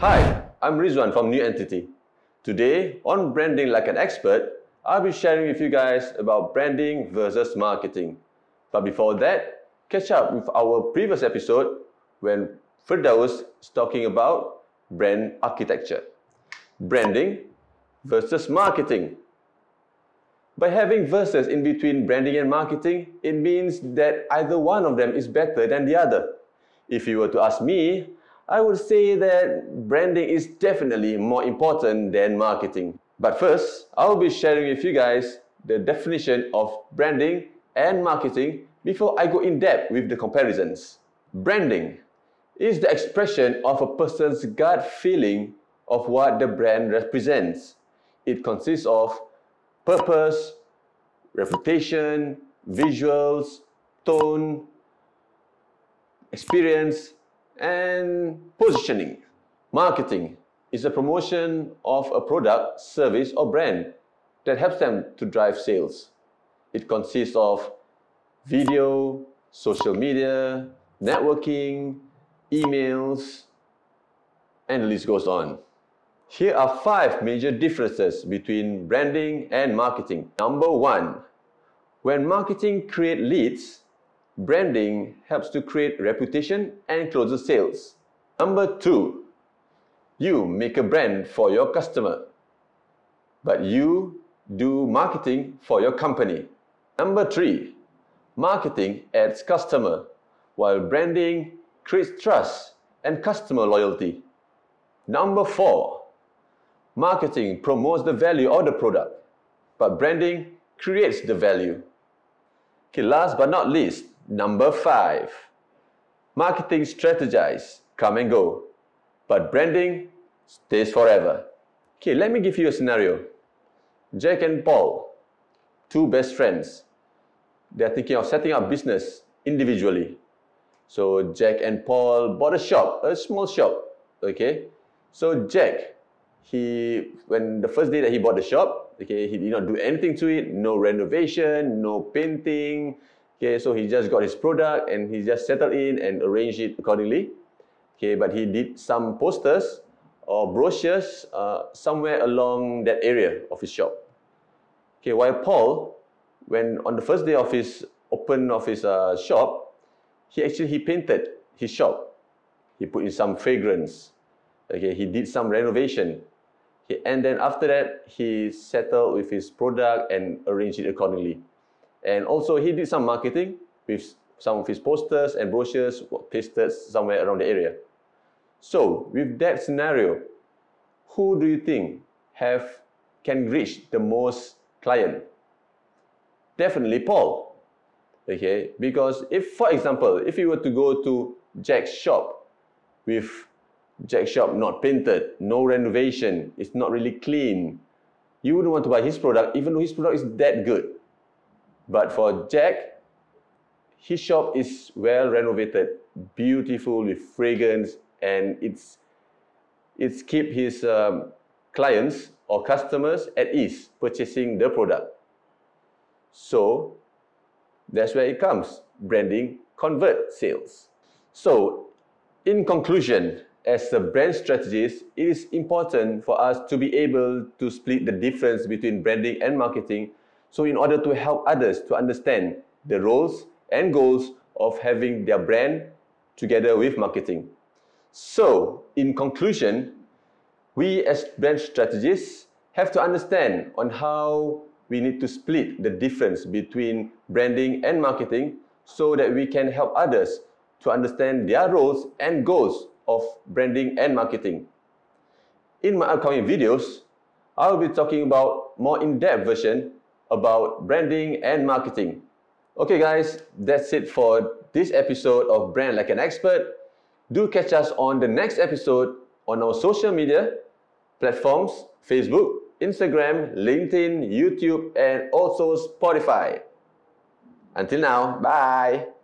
Hi, I'm Rizwan from New Entity. Today, on Branding Like an Expert, I'll be sharing with you guys about branding versus marketing. But before that, catch up with our previous episode when Firdaus is talking about brand architecture. Branding versus marketing. By having verses in between branding and marketing, it means that either one of them is better than the other. If you were to ask me, I would say that branding is definitely more important than marketing. But first, I'll be sharing with you guys the definition of branding and marketing before I go in depth with the comparisons. Branding is the expression of a person's gut feeling of what the brand represents. It consists of purpose, reputation, visuals, tone, experience, and positioning. Marketing is the promotion of a product, service, or brand that helps them to drive sales. It consists of video, social media, networking, emails, and the list goes on. Here are five major differences between branding and marketing. Number one, when marketing create leads, branding helps to create reputation and closes sales. Number two, you make a brand for your customer, but you do marketing for your company. Number three, marketing adds customer, while branding creates trust and customer loyalty. Number four, marketing promotes the value of the product, but branding creates the value. Okay, last but not least, Number five, marketing strategize, come and go, but branding stays forever. Okay, let me give you a scenario. Jack and Paul, two best friends, they're thinking of setting up business individually. So Jack and Paul bought a shop, a small shop. Okay, so Jack, he when the first day that he bought the shop, okay, he did not do anything to it, no renovation, no painting, Okay, so he just got his product and he just settled in and arranged it accordingly. Okay, but he did some posters or brochures uh, somewhere along that area of his shop. Okay, while Paul, when on the first day of his open of his uh, shop, he actually he painted his shop. He put in some fragrance. Okay, he did some renovation. Okay, and then after that, he settled with his product and arranged it accordingly. And also he did some marketing with some of his posters and brochures pasted somewhere around the area. So with that scenario, who do you think have can reach the most client? Definitely Paul. Okay, because if, for example, if you were to go to Jack's shop with Jack's shop not painted, no renovation, it's not really clean, you wouldn't want to buy his product even though his product is that good. But for Jack, his shop is well renovated, beautiful with fragrance, and it's it's keep his um, clients or customers at ease purchasing the product. So that's where it comes. Branding convert sales. So in conclusion, as a brand strategist, it is important for us to be able to split the difference between branding and marketing so in order to help others to understand the roles and goals of having their brand together with marketing. So in conclusion, we as brand strategists have to understand on how we need to split the difference between branding and marketing so that we can help others to understand their roles and goals of branding and marketing. In my upcoming videos, I will be talking about more in-depth version about branding and marketing. Okay guys, that's it for this episode of Brand Like an Expert. Do catch us on the next episode on our social media platforms, Facebook, Instagram, LinkedIn, YouTube, and also Spotify. Until now, bye!